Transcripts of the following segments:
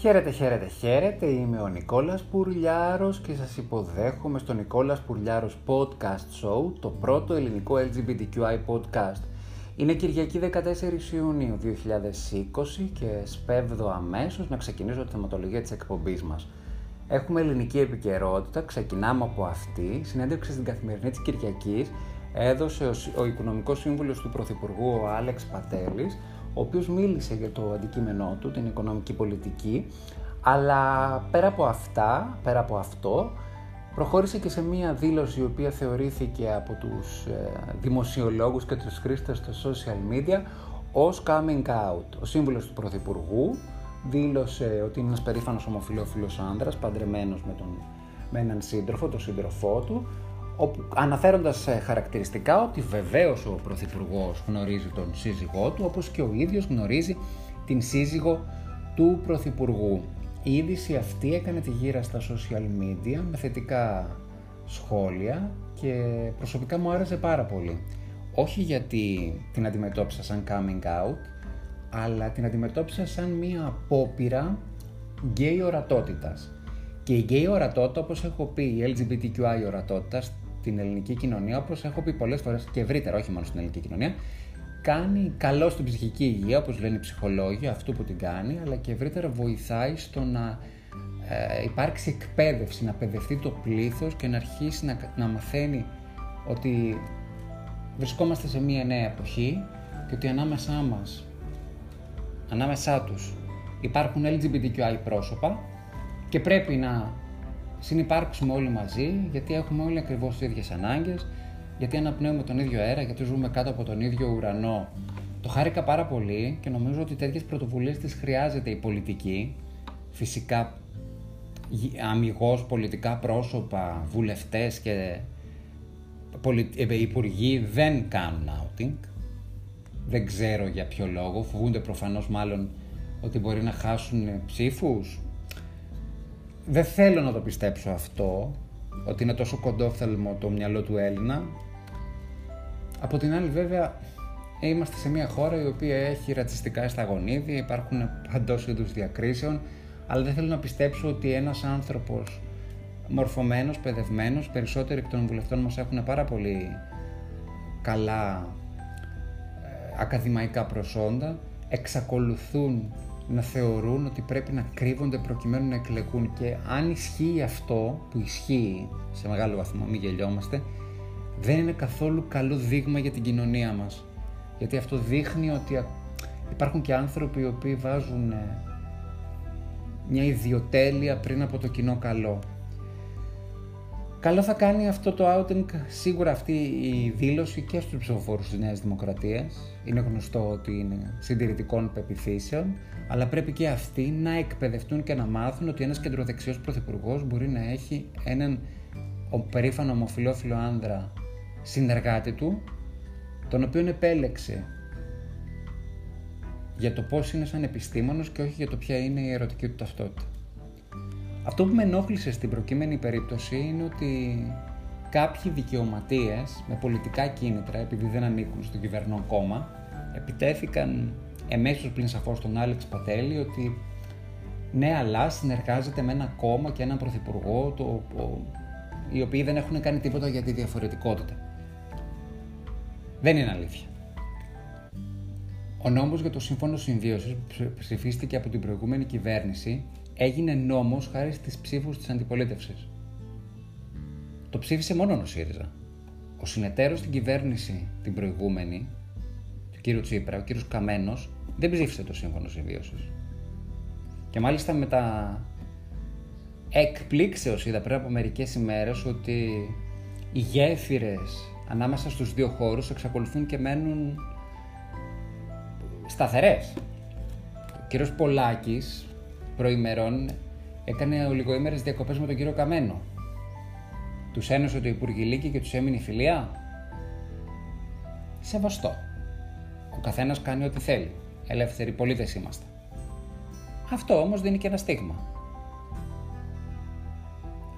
Χαίρετε, χαίρετε, χαίρετε. Είμαι ο Νικόλας Πουρλιάρος και σας υποδέχομαι στο Νικόλας Πουρλιάρος Podcast Show, το πρώτο ελληνικό LGBTQI podcast. Είναι Κυριακή 14 Ιουνίου 2020 και σπέβδω αμέσως να ξεκινήσω τη θεματολογία της εκπομπής μας. Έχουμε ελληνική επικαιρότητα, ξεκινάμε από αυτή. Συνέντευξη στην καθημερινή της Κυριακής έδωσε ο, ο Οικονομικός Σύμβουλος του Πρωθυπουργού, ο Άλεξ Πατέλης, ο οποίος μίλησε για το αντικείμενό του, την οικονομική πολιτική, αλλά πέρα από αυτά, πέρα από αυτό, προχώρησε και σε μία δήλωση η οποία θεωρήθηκε από τους ε, δημοσιολόγους και τους χρήστες των social media ως coming out. Ο σύμβουλος του Πρωθυπουργού δήλωσε ότι είναι ένας περήφανος ομοφιλόφιλος άνδρας, παντρεμένος με, τον, με έναν σύντροφο, τον σύντροφό του, αναφέροντας ε, χαρακτηριστικά ότι βεβαίως ο Πρωθυπουργός γνωρίζει τον σύζυγό του, όπως και ο ίδιος γνωρίζει την σύζυγο του Πρωθυπουργού. Η είδηση αυτή έκανε τη γύρα στα social media με θετικά σχόλια και προσωπικά μου άρεσε πάρα πολύ. Όχι γιατί την αντιμετώπισα σαν coming out, αλλά την αντιμετώπισα σαν μία απόπειρα γκέι ορατότητας. Και η γκέι ορατότητα, όπως έχω πει, η LGBTQI ορατότητα στην ελληνική κοινωνία, όπως έχω πει πολλές φορές και ευρύτερα, όχι μόνο στην ελληνική κοινωνία, κάνει καλό στην ψυχική υγεία, όπως λένε οι ψυχολόγοι, αυτό που την κάνει, αλλά και ευρύτερα βοηθάει στο να ε, υπάρξει εκπαίδευση, να παιδευτεί το πλήθος και να αρχίσει να, να μαθαίνει ότι βρισκόμαστε σε μια νέα εποχή και ότι ανάμεσά μας, ανάμεσά τους υπάρχουν LGBTQI πρόσωπα και πρέπει να συνυπάρξουμε όλοι μαζί, γιατί έχουμε όλοι ακριβώς τις ίδιες ανάγκες, γιατί αναπνέουμε τον ίδιο αέρα, γιατί ζούμε κάτω από τον ίδιο ουρανό. Το χάρηκα πάρα πολύ και νομίζω ότι τέτοιες πρωτοβουλίες τις χρειάζεται η πολιτική. Φυσικά αμυγός πολιτικά πρόσωπα, βουλευτές και ε, υπουργοί δεν κάνουν outing. Δεν ξέρω για ποιο λόγο, φοβούνται προφανώς μάλλον ότι μπορεί να χάσουν ψήφους δεν θέλω να το πιστέψω αυτό, ότι είναι τόσο κοντόφθαλμο το μυαλό του Έλληνα. Από την άλλη βέβαια είμαστε σε μια χώρα η οποία έχει ρατσιστικά στα γονίδια, υπάρχουν παντός είδους διακρίσεων, αλλά δεν θέλω να πιστέψω ότι ένας άνθρωπος μορφωμένος, παιδευμένος, περισσότεροι εκ των βουλευτών μας έχουν πάρα πολύ καλά ε, ακαδημαϊκά προσόντα, εξακολουθούν να θεωρούν ότι πρέπει να κρύβονται προκειμένου να εκλεγούν και αν ισχύει αυτό που ισχύει σε μεγάλο βαθμό, μην γελιόμαστε, δεν είναι καθόλου καλό δείγμα για την κοινωνία μας. Γιατί αυτό δείχνει ότι υπάρχουν και άνθρωποι οι οποίοι βάζουν ε, μια ιδιοτέλεια πριν από το κοινό καλό. Καλό θα κάνει αυτό το outing, σίγουρα αυτή η δήλωση και στους ψηφοφόρους της Νέας Δημοκρατίας. Είναι γνωστό ότι είναι συντηρητικών πεπιθήσεων, αλλά πρέπει και αυτοί να εκπαιδευτούν και να μάθουν ότι ένας κεντροδεξιός πρωθυπουργός μπορεί να έχει έναν περήφανο ομοφιλόφιλο άνδρα συνεργάτη του, τον οποίο επέλεξε για το πώς είναι σαν επιστήμονος και όχι για το ποια είναι η ερωτική του ταυτότητα. Αυτό που με ενόχλησε στην προκείμενη περίπτωση είναι ότι κάποιοι δικαιωματίες με πολιτικά κίνητρα, επειδή δεν ανήκουν στο κυβερνό κόμμα, επιτέθηκαν εμέσως πλην σαφώς τον Άλεξ Πατέλη ότι ναι, αλλά συνεργάζεται με ένα κόμμα και έναν πρωθυπουργό το, οι οποίοι δεν έχουν κάνει τίποτα για τη διαφορετικότητα. Δεν είναι αλήθεια. Ο νόμος για το Σύμφωνο Συνδύωσης που ψηφίστηκε από την προηγούμενη κυβέρνηση έγινε νόμος χάρη στις ψήφους της αντιπολίτευσης. Το ψήφισε μόνο ο ΣΥΡΙΖΑ. Ο συνεταίρος στην κυβέρνηση την προηγούμενη, του κύριου Τσίπρα, ο κύριος Καμένος, δεν ψήφισε το σύμφωνο συμβίωσης. Και μάλιστα με τα εκπλήξεως είδα πριν από μερικές ημέρες ότι οι γέφυρες ανάμεσα στους δύο χώρους εξακολουθούν και μένουν σταθερές. Ο κύριος Πολάκης προημερών έκανε ολιγοήμερες διακοπές με τον κύριο Καμένο. Τους ένωσε το Υπουργηλίκη και τους έμεινε η φιλία. Σεβαστό. Ο καθένας κάνει ό,τι θέλει. Ελεύθεροι πολίτες είμαστε. Αυτό όμως δίνει και ένα στίγμα.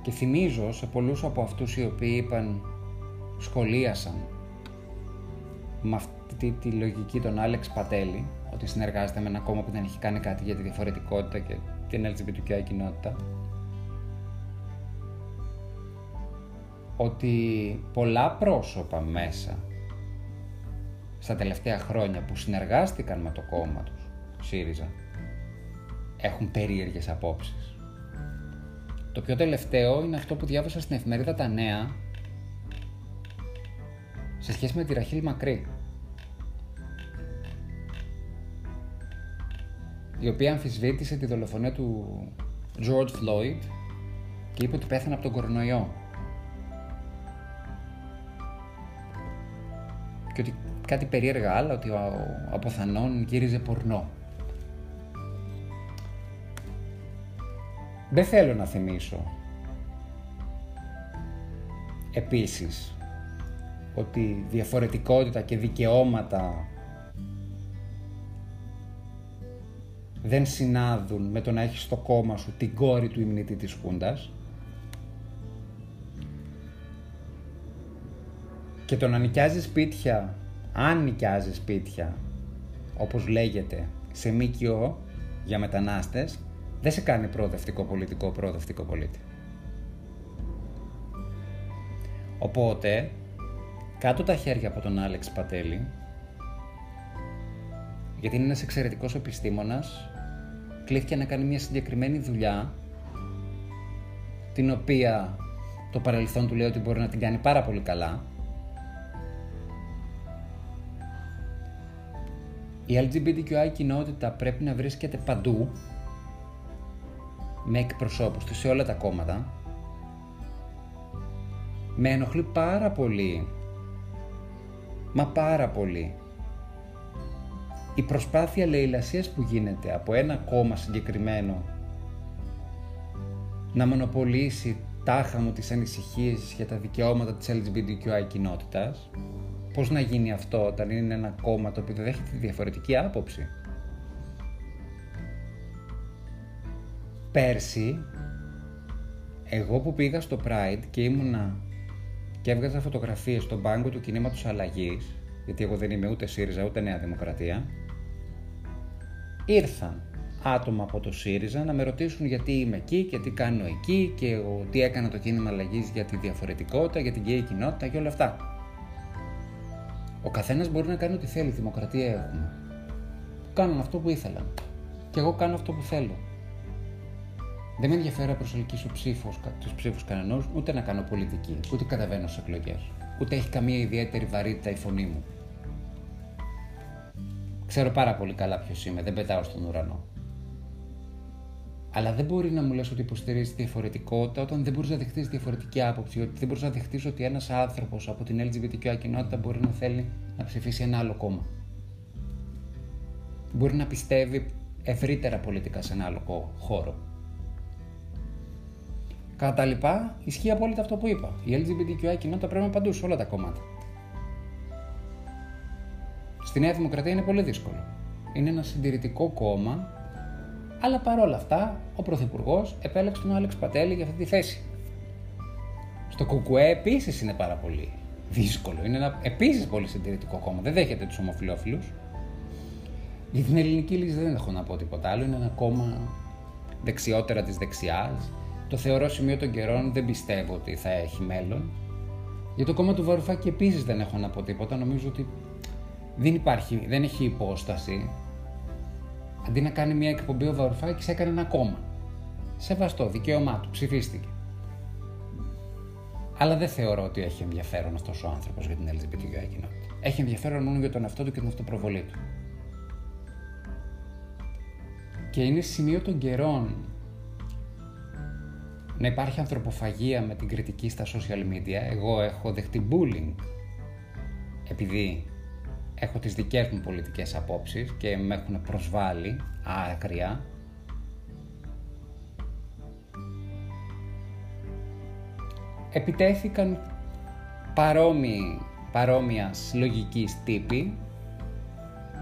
Και θυμίζω σε πολλούς από αυτούς οι οποίοι είπαν, σχολίασαν με αυτή τη λογική τον Άλεξ Πατέλη, ότι συνεργάζεται με ένα κόμμα που δεν έχει κάνει κάτι για τη διαφορετικότητα και την LGBTQI κοινότητα ότι πολλά πρόσωπα μέσα στα τελευταία χρόνια που συνεργάστηκαν με το κόμμα τους, ΣΥΡΙΖΑ, έχουν περίεργες απόψεις. Το πιο τελευταίο είναι αυτό που διάβασα στην εφημερίδα Τα Νέα σε σχέση με τη Ραχίλ Μακρύ. Η οποία αμφισβήτησε τη δολοφονία του George Floyd και είπε ότι πέθανε από τον κορονοϊό. Και ότι κάτι περίεργα άλλα, ότι ο αποθανόν γύριζε πορνό. Δεν θέλω να θυμίσω επίσης ότι διαφορετικότητα και δικαιώματα δεν συνάδουν με το να έχεις στο κόμμα σου την κόρη του ημνητή της Χούντας και το να νοικιάζεις σπίτια, αν νοικιάζεις σπίτια, όπως λέγεται, σε ΜΚΟ για μετανάστες, δεν σε κάνει προοδευτικό πολιτικό, προοδευτικό πολίτη. Οπότε, κάτω τα χέρια από τον Άλεξ Πατέλη, γιατί είναι ένας εξαιρετικός επιστήμονας, κλείθηκε να κάνει μια συγκεκριμένη δουλειά, την οποία το παρελθόν του λέει ότι μπορεί να την κάνει πάρα πολύ καλά. Η LGBTQI κοινότητα πρέπει να βρίσκεται παντού, με εκπροσώπους της σε όλα τα κόμματα. Με ενοχλεί πάρα πολύ, μα πάρα πολύ, η προσπάθεια λαιλασίας που γίνεται από ένα κόμμα συγκεκριμένο να μονοπολίσει τάχα μου τις ανησυχίες για τα δικαιώματα της LGBTQI κοινότητας, πώς να γίνει αυτό όταν είναι ένα κόμμα το οποίο δέχεται διαφορετική άποψη; Πέρσι, εγώ που πήγα στο Pride και ήμουνα και έβγαζα φωτογραφίες στον πάγκο του κινήματος αλλαγής, γιατί εγώ δεν είμαι ούτε ΣΥΡΙΖΑ ούτε Νέα Δημοκρατία, ήρθαν άτομα από το ΣΥΡΙΖΑ να με ρωτήσουν γιατί είμαι εκεί και τι κάνω εκεί και τι έκανα το κίνημα αλλαγής για τη διαφορετικότητα, για την γκέι κοινότητα και όλα αυτά. Ο καθένας μπορεί να κάνει ό,τι θέλει, δημοκρατία έχουμε. Κάνουν αυτό που ήθελαν. Και εγώ κάνω αυτό που θέλω. Δεν με ενδιαφέρει να προσελκύσω τους ψήφους κανενό, ούτε να κάνω πολιτική, ούτε καταβαίνω σε εκλογές. Ούτε έχει καμία ιδιαίτερη βαρύτητα η φωνή μου. Ξέρω πάρα πολύ καλά ποιος είμαι, δεν πετάω στον ουρανό. Αλλά δεν μπορεί να μου λες ότι υποστηρίζεις διαφορετικότητα όταν δεν μπορείς να δεχτείς διαφορετική άποψη, ότι δεν μπορείς να δεχτείς ότι ένας άνθρωπος από την LGBTQ κοινότητα μπορεί να θέλει να ψηφίσει ένα άλλο κόμμα. Μπορεί να πιστεύει ευρύτερα πολιτικά σε ένα άλλο χώρο. Κατά τα λοιπά, ισχύει απόλυτα αυτό που είπα. Η LGBTQI κοινότητα πρέπει να παντού σε όλα τα κόμματα. Στη Νέα Δημοκρατία είναι πολύ δύσκολο. Είναι ένα συντηρητικό κόμμα, αλλά παρόλα αυτά ο Πρωθυπουργός επέλεξε τον Άλεξ Πατέλη για αυτή τη θέση. Στο Κουκουέ επίσης είναι πάρα πολύ δύσκολο. Είναι ένα επίσης πολύ συντηρητικό κόμμα. Δεν δέχεται τους ομοφυλόφιλου. Για την ελληνική λύση δεν έχω να πω τίποτα άλλο. Είναι ένα κόμμα δεξιότερα της δεξιάς. Το θεωρώ σημείο των καιρών, δεν πιστεύω ότι θα έχει μέλλον. Για το κόμμα του Βαρουφάκη επίσης δεν έχω να πω τίποτα. Νομίζω ότι δεν υπάρχει, δεν έχει υπόσταση. Αντί να κάνει μια εκπομπή ο Βαρουφάκης έκανε ένα κόμμα. Σεβαστό, δικαίωμά του, ψηφίστηκε. Αλλά δεν θεωρώ ότι έχει ενδιαφέρον αυτός ο άνθρωπος για την LGBTQI κοινότητα. Έχει ενδιαφέρον μόνο για τον εαυτό του και την αυτοπροβολή του. Και είναι σημείο των καιρών να υπάρχει ανθρωποφαγία με την κριτική στα social media. Εγώ έχω δεχτεί bullying επειδή έχω τις δικές μου πολιτικές απόψεις και με έχουν προσβάλει άκρια. Επιτέθηκαν παρόμοιοι, παρόμοιας λογικής τύπη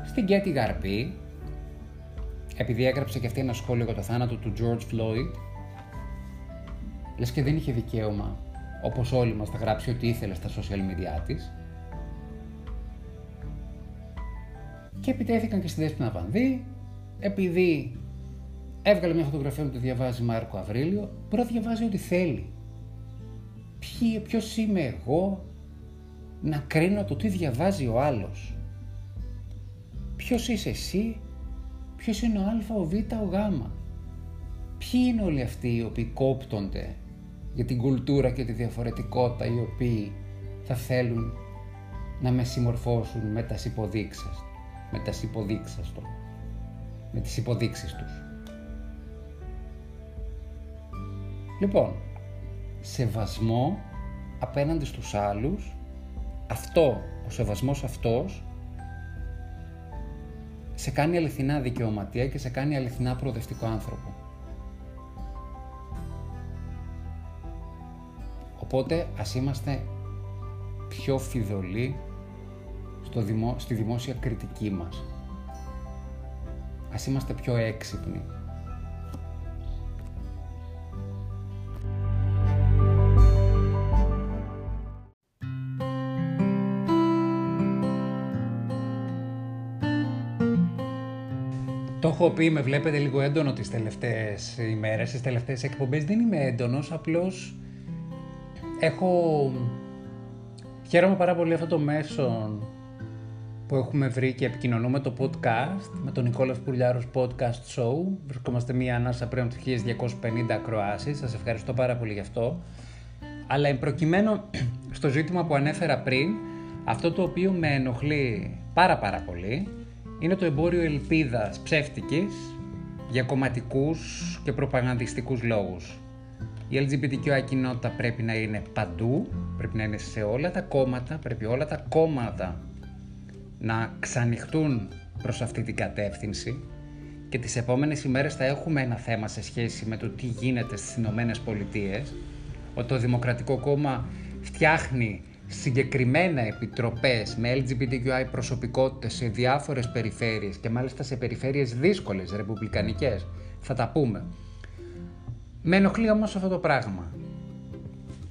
στην Κέτη Γαρπή, επειδή έγραψε και αυτή ένα σχόλιο για το θάνατο του George Floyd, λες και δεν είχε δικαίωμα, όπως όλοι μας θα γράψει ό,τι ήθελε στα social media της, και επιτέθηκαν και στη Δέσποινα Βανδύ επειδή έβγαλε μια φωτογραφία που το διαβάζει Μάρκο Αβρίλιο, μπορεί να διαβάζει ό,τι θέλει. Ποιος είμαι εγώ να κρίνω το τι διαβάζει ο άλλος. Ποιος είσαι εσύ, ποιος είναι ο α, ο β, ο γ. Ποιοι είναι όλοι αυτοί οι οποίοι κόπτονται για την κουλτούρα και τη διαφορετικότητα οι οποίοι θα θέλουν να με συμμορφώσουν με τας υποδείξεις, με τα υποδείξεις του, με τις υποδείξεις τους. Λοιπόν, σεβασμό απέναντι στους άλλους, αυτό, ο σεβασμός αυτός, σε κάνει αληθινά δικαιωματία και σε κάνει αληθινά προοδευτικό άνθρωπο. Οπότε ας είμαστε πιο φιδωλοί στο δημο... στη δημόσια κριτική μας. Ας είμαστε πιο έξυπνοι. Το έχω πει, με βλέπετε λίγο έντονο τις τελευταίες ημέρες, τις τελευταίες εκπομπές. Δεν είμαι έντονος, απλώς έχω... Χαίρομαι πάρα πολύ αυτό το μέσο που έχουμε βρει και επικοινωνούμε το podcast με τον Νικόλας Πουλιάρος Podcast Show. Βρισκόμαστε μία ανάσα πριν από 1250 ακροάσεις. Σας ευχαριστώ πάρα πολύ γι' αυτό. Αλλά προκειμένου στο ζήτημα που ανέφερα πριν, αυτό το οποίο με ενοχλεί πάρα πάρα πολύ είναι το εμπόριο ελπίδας ψεύτικης για κομματικούς και προπαγανδιστικούς λόγους. Η LGBTQI κοινότητα πρέπει να είναι παντού, πρέπει να είναι σε όλα τα κόμματα, πρέπει όλα τα κόμματα να ξανοιχτούν προς αυτή την κατεύθυνση και τις επόμενες ημέρες θα έχουμε ένα θέμα σε σχέση με το τι γίνεται στις Ηνωμένες Πολιτείες, ότι το Δημοκρατικό Κόμμα φτιάχνει συγκεκριμένα επιτροπές με LGBTQI προσωπικότητες σε διάφορες περιφέρειες και μάλιστα σε περιφέρειες δύσκολες, ρεπουμπλικανικές. Θα τα πούμε. Με ενοχλεί όμως αυτό το πράγμα.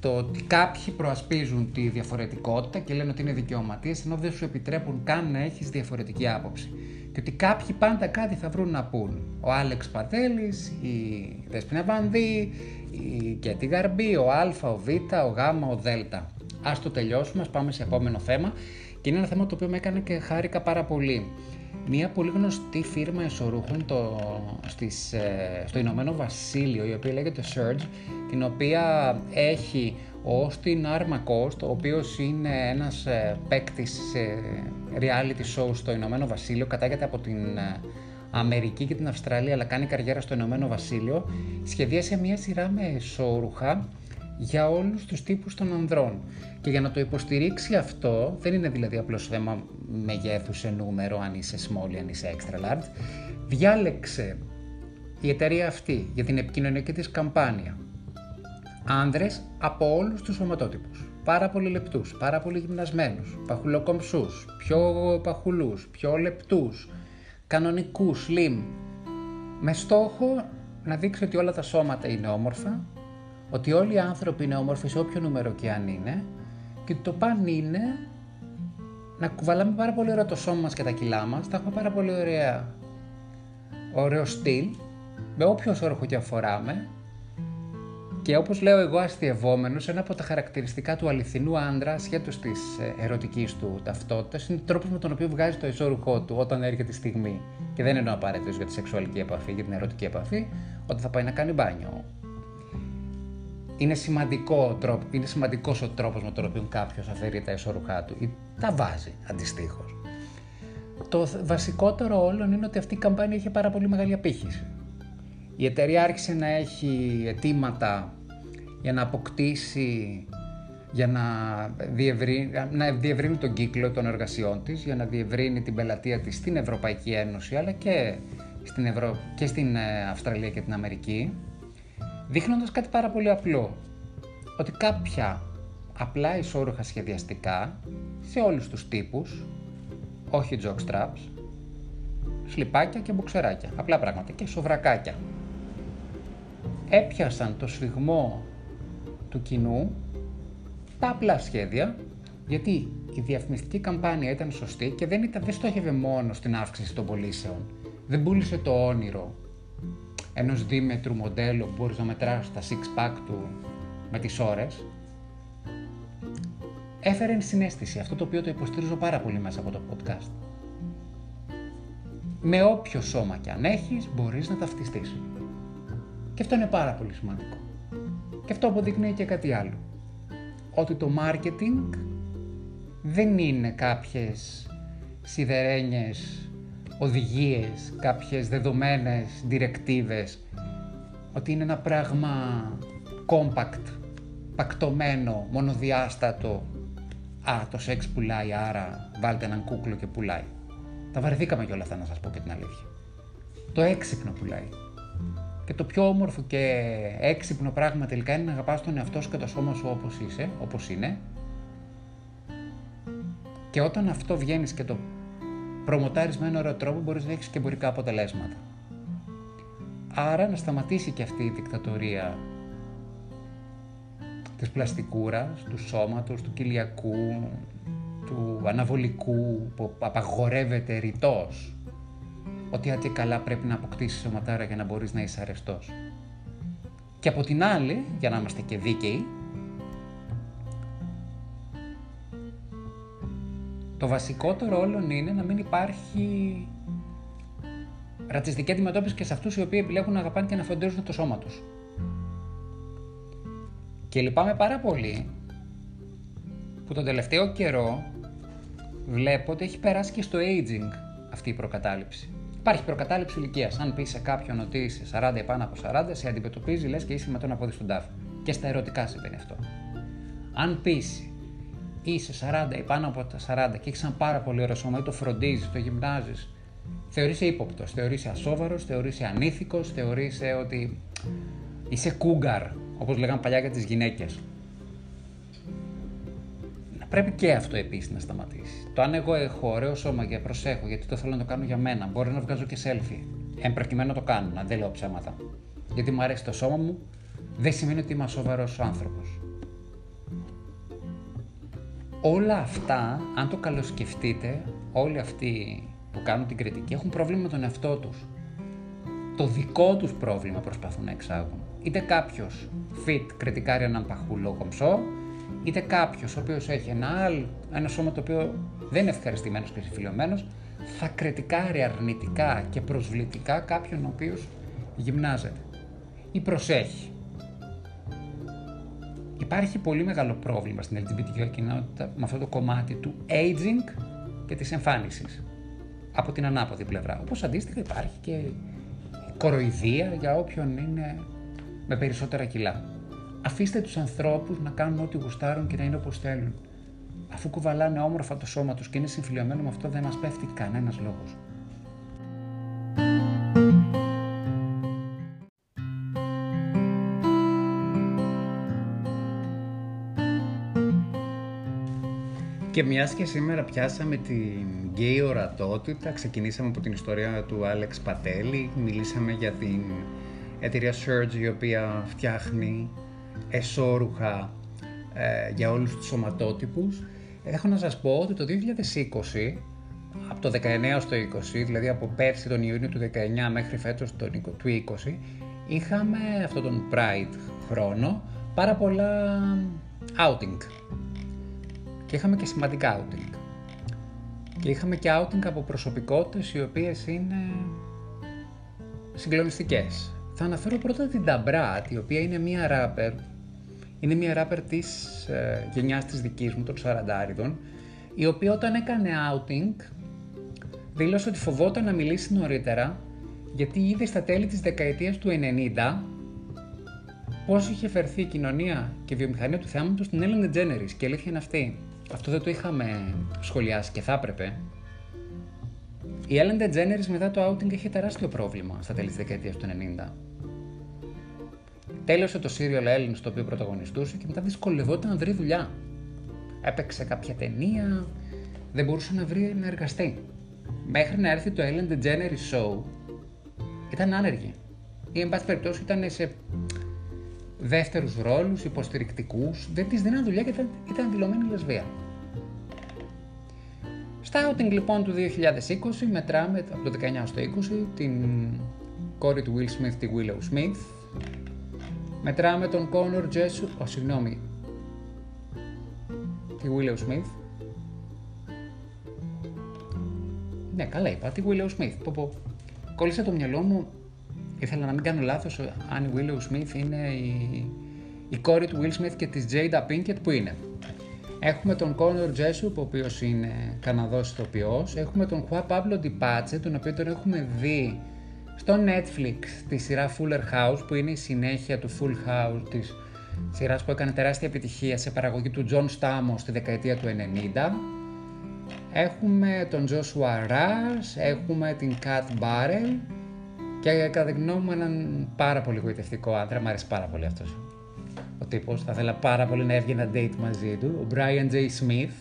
Το ότι κάποιοι προασπίζουν τη διαφορετικότητα και λένε ότι είναι δικαιωματίες, ενώ δεν σου επιτρέπουν καν να έχεις διαφορετική άποψη. Και ότι κάποιοι πάντα κάτι θα βρουν να πούν. Ο Άλεξ Πατέλη, η Δέσποινα Βανδύ, η Κέτι Γαρμπή, ο Α, ο Β, ο Γ, ο Δ. Α το τελειώσουμε, ας πάμε σε επόμενο θέμα. Και είναι ένα θέμα το οποίο με έκανε και χάρηκα πάρα πολύ. Μία πολύ γνωστή φίρμα εσωρούχων το, στις, ε, στο Ηνωμένο Βασίλειο, η οποία λέγεται Surge, την οποία έχει ο Austin Armacost, ο οποίος είναι ένας ε, παίκτης σε reality show στο Ηνωμένο Βασίλειο, κατάγεται από την ε, Αμερική και την Αυστραλία, αλλά κάνει καριέρα στο Ηνωμένο Βασίλειο, σχεδίασε μία σειρά με εσώρουχα για όλους τους τύπους των ανδρών. Και για να το υποστηρίξει αυτό, δεν είναι δηλαδή απλώς θέμα μεγέθους σε νούμερο, αν είσαι small ή αν είσαι extra large, διάλεξε η εταιρεία αυτή για την επικοινωνιακή της καμπάνια άνδρες από όλους τους σωματότυπους. Πάρα πολύ λεπτούς, πάρα πολύ γυμνασμένους, παχουλοκομψούς, πιο παχουλούς, πιο λεπτούς, κανονικούς, slim, με στόχο να δείξει ότι όλα τα σώματα είναι όμορφα, ότι όλοι οι άνθρωποι είναι όμορφοι σε όποιο νούμερο και αν είναι και το παν είναι να κουβαλάμε πάρα πολύ ωραία το σώμα μας και τα κιλά μας, θα έχουμε πάρα πολύ ωραία, ωραίο στυλ, με όποιο όρχο και αφοράμε και όπως λέω εγώ αστειευόμενος, ένα από τα χαρακτηριστικά του αληθινού άντρα σχέτως της ε, ερωτικής του ταυτότητας είναι ο τρόπος με τον οποίο βγάζει το ισόρουχό του όταν έρχεται η στιγμή. Και δεν εννοώ απαραίτητος για τη σεξουαλική επαφή, για την ερωτική επαφή, όταν θα πάει να κάνει μπάνιο είναι, σημαντικό τρόπο, είναι σημαντικός ο τρόπος με τον οποίο κάποιος αφαιρεί τα εσωρουχά του ή τα βάζει αντιστοίχως. Το βασικότερο όλων είναι ότι αυτή η καμπάνια είχε πάρα πολύ μεγάλη απήχηση. Η εταιρεία άρχισε να έχει αιτήματα για να αποκτήσει, για να διευρύνει, να διευρύνει τον κύκλο των εργασιών της, για να διευρύνει την πελατεία της στην Ευρωπαϊκή Ένωση, αλλά και στην, Ευρω... και στην ε, Αυστραλία και την Αμερική δείχνοντας κάτι πάρα πολύ απλό, ότι κάποια απλά ισόρροχα σχεδιαστικά σε όλους τους τύπους, όχι jockstraps, σλιπάκια και μπουξεράκια, απλά πράγματα και σοβρακάκια. Έπιασαν το σφιγμό του κοινού τα απλά σχέδια, γιατί η διαφημιστική καμπάνια ήταν σωστή και δεν, ήταν, δεν στόχευε μόνο στην αύξηση των πωλήσεων. Δεν πούλησε το όνειρο ενός δίμετρου μοντέλου που μπορείς να μετράσεις τα six pack του με τις ώρες, έφερε συνέστηση, αυτό το οποίο το υποστηρίζω πάρα πολύ μέσα από το podcast. Με όποιο σώμα και αν έχεις, μπορείς να ταυτιστείς. Και αυτό είναι πάρα πολύ σημαντικό. Και αυτό αποδεικνύει και κάτι άλλο. Ότι το marketing δεν είναι κάποιες σιδερένιες οδηγίες, κάποιες δεδομένες διρεκτίβες, ότι είναι ένα πράγμα compact, πακτωμένο, μονοδιάστατο. Α, το σεξ πουλάει, άρα βάλτε έναν κούκλο και πουλάει. Τα βαρεθήκαμε όλα αυτά να σας πω και την αλήθεια. Το έξυπνο πουλάει. Και το πιο όμορφο και έξυπνο πράγμα τελικά είναι να αγαπάς τον εαυτό σου και το σώμα σου όπως είσαι, όπως είναι. Και όταν αυτό βγαίνεις και το προμοτάρεις με ένα ωραίο τρόπο μπορείς να έχεις και εμπορικά αποτελέσματα. Άρα να σταματήσει και αυτή η δικτατορία της πλαστικούρας, του σώματος, του κοιλιακού, του αναβολικού που απαγορεύεται ρητός ότι έτσι καλά πρέπει να αποκτήσεις σωματάρα για να μπορείς να είσαι αρεστός. Και από την άλλη, για να είμαστε και δίκαιοι, το βασικότερο όλων είναι να μην υπάρχει ρατσιστική αντιμετώπιση και σε αυτούς οι οποίοι επιλέγουν να αγαπάνε και να φροντίζουν το σώμα τους. Και λυπάμαι πάρα πολύ που τον τελευταίο καιρό βλέπω ότι έχει περάσει και στο aging αυτή η προκατάληψη. Υπάρχει προκατάληψη ηλικίας. Αν πεις σε κάποιον ότι είσαι 40 ή πάνω από 40, σε αντιμετωπίζει λες και είσαι με τον απόδει στον τάφο. Και στα ερωτικά συμβαίνει αυτό. Αν πεις είσαι 40 ή πάνω από τα 40 και έχεις ένα πάρα πολύ ωραίο σώμα ή το φροντίζεις, το γυμνάζεις, θεωρείσαι ύποπτος, θεωρείσαι ασόβαρος, θεωρείσαι ανήθικος, θεωρείσαι ότι είσαι κούγκαρ, όπως λέγανε παλιά για τις γυναίκες. Πρέπει και αυτό επίσης να σταματήσεις. Το αν εγώ έχω ωραίο σώμα και προσέχω γιατί το θέλω να το κάνω για μένα, μπορεί να βγάζω και selfie. Εν προκειμένου να το κάνω, να δεν λέω ψέματα. Γιατί μου αρέσει το σώμα μου, δεν σημαίνει ότι είμαι σοβαρό άνθρωπος. Όλα αυτά, αν το καλοσκεφτείτε, όλοι αυτοί που κάνουν την κριτική έχουν πρόβλημα με τον εαυτό τους. Το δικό τους πρόβλημα προσπαθούν να εξάγουν. Είτε κάποιος fit κριτικάρει έναν παχούλο κομψό, είτε κάποιος ο οποίος έχει ένα, άλλο, ένα σώμα το οποίο δεν είναι ευχαριστημένος και συμφιλειωμένος, θα κριτικάρει αρνητικά και προσβλητικά κάποιον ο οποίος γυμνάζεται ή προσέχει. Υπάρχει πολύ μεγάλο πρόβλημα στην LGBTQ κοινότητα με αυτό το κομμάτι του aging και της εμφάνισης από την ανάποδη πλευρά. Όπως αντίστοιχα υπάρχει και κοροϊδία για όποιον είναι με περισσότερα κιλά. Αφήστε τους ανθρώπους να κάνουν ό,τι γουστάρουν και να είναι όπως θέλουν. Αφού κουβαλάνε όμορφα το σώμα τους και είναι συμφιλειωμένο με αυτό δεν μας πέφτει κανένας λόγος. Και μιας και σήμερα πιάσαμε την γκέι ορατότητα, ξεκινήσαμε από την ιστορία του Άλεξ Πατέλη, μιλήσαμε για την εταιρεία Surge η οποία φτιάχνει εσώρουχα ε, για όλους τους σωματότυπους. Έχω να σας πω ότι το 2020, από το 19 στο 20, δηλαδή από πέρσι τον Ιούνιο του 19 μέχρι φέτος τον, του 20, είχαμε αυτόν τον Pride χρόνο πάρα πολλά outing. Και είχαμε και σημαντικά outing. Και είχαμε και outing από προσωπικότητες οι οποίες είναι συγκλονιστικές. Θα αναφέρω πρώτα την Νταμπράτ, η οποία είναι μία ράπερ είναι μια ράπερ της ε, γενιάς της δικής μου, των 40 η οποία όταν έκανε outing δήλωσε ότι φοβόταν να μιλήσει νωρίτερα γιατί είδε στα τέλη της δεκαετίας του 90 πώς είχε φερθεί η κοινωνία και η βιομηχανία του θέματος στην Ellen DeGeneres και η αλήθεια είναι αυτή. Αυτό δεν το είχαμε σχολιάσει και θα έπρεπε. Η Ellen DeGeneres μετά το outing είχε τεράστιο πρόβλημα στα τέλη της δεκαετίας του 90 Τέλειωσε το Serial Ellen στο οποίο πρωταγωνιστούσε και μετά δυσκολευόταν να βρει δουλειά. Έπαιξε κάποια ταινία, δεν μπορούσε να βρει να εργαστεί. Μέχρι να έρθει το Ellen DeGeneres Show, ήταν άνεργη. Ή εν πάση περιπτώσει ήταν σε δεύτερους ρόλους, υποστηρικτικούς, δεν της δίναν δουλειά και ήταν, ήταν δηλωμένη λεσβία. Στα outing λοιπόν του 2020 μετράμε από το 19 στο 20 την κόρη του Will Smith, τη Willow Smith. Μετράμε τον Connor Jessup, oh, συγγνώμη, τη Willow Smith. Ναι, καλά είπα, τη Willow Smith. Πω, πω. Κόλλησα το μυαλό μου, ήθελα να μην κάνω λάθος, αν η Willow Smith είναι η, η κόρη του Will Smith και της Jada Pinkett που είναι. Έχουμε τον Connor Jessup, ο οποίος είναι Καναδός ηθοποιός. Έχουμε τον Juan Pablo Dipache, τον οποίο τον έχουμε δει στο Netflix τη σειρά Fuller House, που είναι η συνέχεια του Full House, της σειράς που έκανε τεράστια επιτυχία σε παραγωγή του John Stamos στη δεκαετία του 90. Έχουμε τον Joshua Rush, έχουμε την Kat Barrel και κατά τη γνώμη μου έναν πάρα πολύ γοητευτικό άντρα, μου αρέσει πάρα πολύ αυτός ο τύπος, θα ήθελα πάρα πολύ να έβγαινε ένα date μαζί του, ο Brian J. Smith,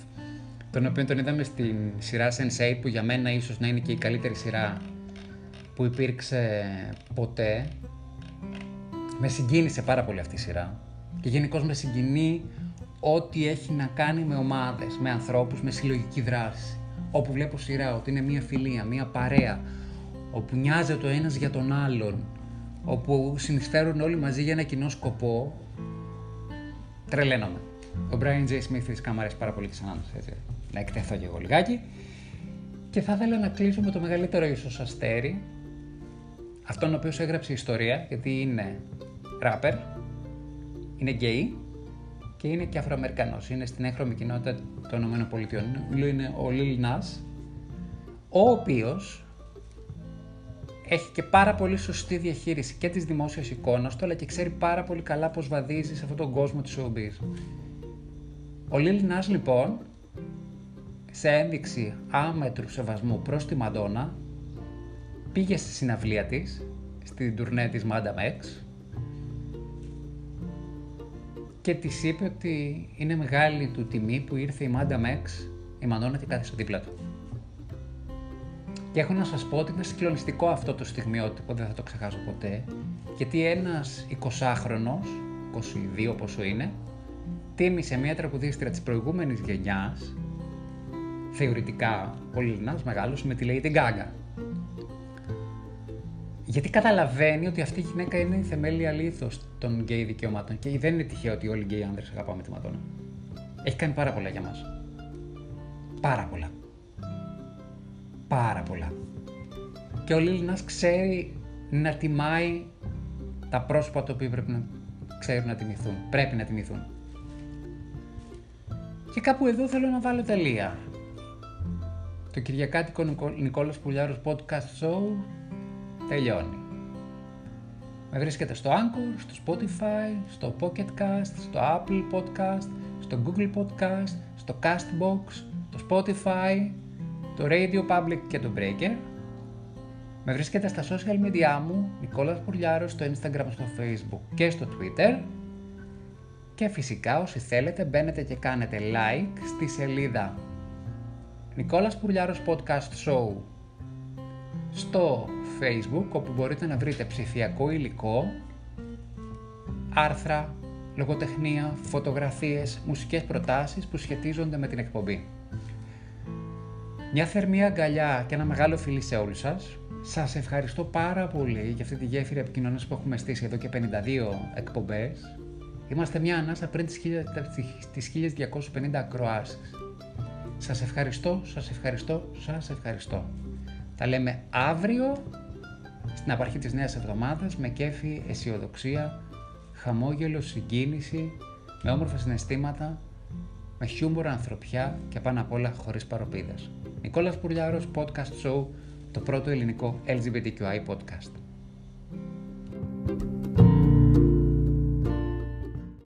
τον οποίο τον είδαμε στην σειρά Sense8 που για μένα ίσως να είναι και η καλύτερη σειρά που υπήρξε ποτέ. Με συγκίνησε πάρα πολύ αυτή η σειρά και γενικώς με συγκινεί ό,τι έχει να κάνει με ομάδες, με ανθρώπους, με συλλογική δράση. Όπου βλέπω σειρά ότι είναι μια φιλία, μια παρέα, όπου νοιάζεται ο ένας για τον άλλον, όπου συνεισφέρουν όλοι μαζί για ένα κοινό σκοπό, τρελαίνομαι. Ο Brian J. Smith φυσικά μου αρέσει πάρα πολύ και σαν έτσι, να εκτεθώ και εγώ λιγάκι. Και θα ήθελα να κλείσω με το μεγαλύτερο ίσως αστέρι, αυτόν ο οποίος έγραψε ιστορία, γιατί είναι ράπερ, είναι γκέι και είναι και Αφροαμερικανός. Είναι στην έγχρωμη κοινότητα των ΗΠΑ. Είναι ο Lil Nas, ο οποίος έχει και πάρα πολύ σωστή διαχείριση και της δημόσιας εικόνας του, αλλά και ξέρει πάρα πολύ καλά πώς βαδίζει σε αυτόν τον κόσμο της showbiz. Ο Lil Nas λοιπόν, σε ένδειξη άμετρου σεβασμού προς τη Μαντόνα, πήγε στη συναυλία της, στην τουρνέ της Madame X, και της είπε ότι είναι μεγάλη του τιμή που ήρθε η Madame X, η Μαντόνα και κάθισε δίπλα του. Και έχω να σας πω ότι είναι συγκλονιστικό αυτό το στιγμιότυπο, δεν θα το ξεχάσω ποτέ, γιατί ένας 20χρονος, 22 πόσο είναι, τίμησε μια τραγουδίστρια της προηγούμενης γενιάς, θεωρητικά πολλοί λένε ας μεγάλωσε, με τη Lady Gaga. Γιατί καταλαβαίνει ότι αυτή η γυναίκα είναι η θεμέλια λίθος των γκέι δικαιωμάτων και δεν είναι τυχαίο ότι όλοι οι γκέι άνδρες αγαπάμε τη Μαντώνα. Έχει κάνει πάρα πολλά για μας. Πάρα πολλά πάρα πολλά. Και ο Λίλ ξέρει να τιμάει τα πρόσωπα τα οποία πρέπει να ξέρουν να τιμηθούν. Πρέπει να τιμηθούν. Και κάπου εδώ θέλω να βάλω τελεία. Το Κυριακάτικο Νικόλας Πουλιάρος Podcast Show τελειώνει. Με βρίσκεται στο Anchor, στο Spotify, στο Pocket Cast, στο Apple Podcast, στο Google Podcast, στο Castbox, το Spotify, το Radio Public και το Breaker. Με βρίσκεται στα social media μου, Νικόλας Πουρλιάρος, στο Instagram, στο Facebook και στο Twitter. Και φυσικά όσοι θέλετε μπαίνετε και κάνετε like στη σελίδα Νικόλας Πουρλιάρος Podcast Show στο Facebook όπου μπορείτε να βρείτε ψηφιακό υλικό, άρθρα, λογοτεχνία, φωτογραφίες, μουσικές προτάσεις που σχετίζονται με την εκπομπή. Μια θερμή αγκαλιά και ένα μεγάλο φιλί σε όλους σας. Σας ευχαριστώ πάρα πολύ για αυτή τη γέφυρα επικοινωνίας που έχουμε στήσει εδώ και 52 εκπομπές. Είμαστε μια ανάσα πριν τις 1250 ακροάσεις. Σας ευχαριστώ, σας ευχαριστώ, σας ευχαριστώ. Τα λέμε αύριο στην απαρχή της νέας εβδομάδας με κέφι, αισιοδοξία, χαμόγελο, συγκίνηση, με όμορφα συναισθήματα, με χιούμορ, ανθρωπιά και πάνω απ' όλα χωρίς παροπίδες. Νικόλας Πουρλιάρος Podcast Show, το πρώτο ελληνικό LGBTQI podcast.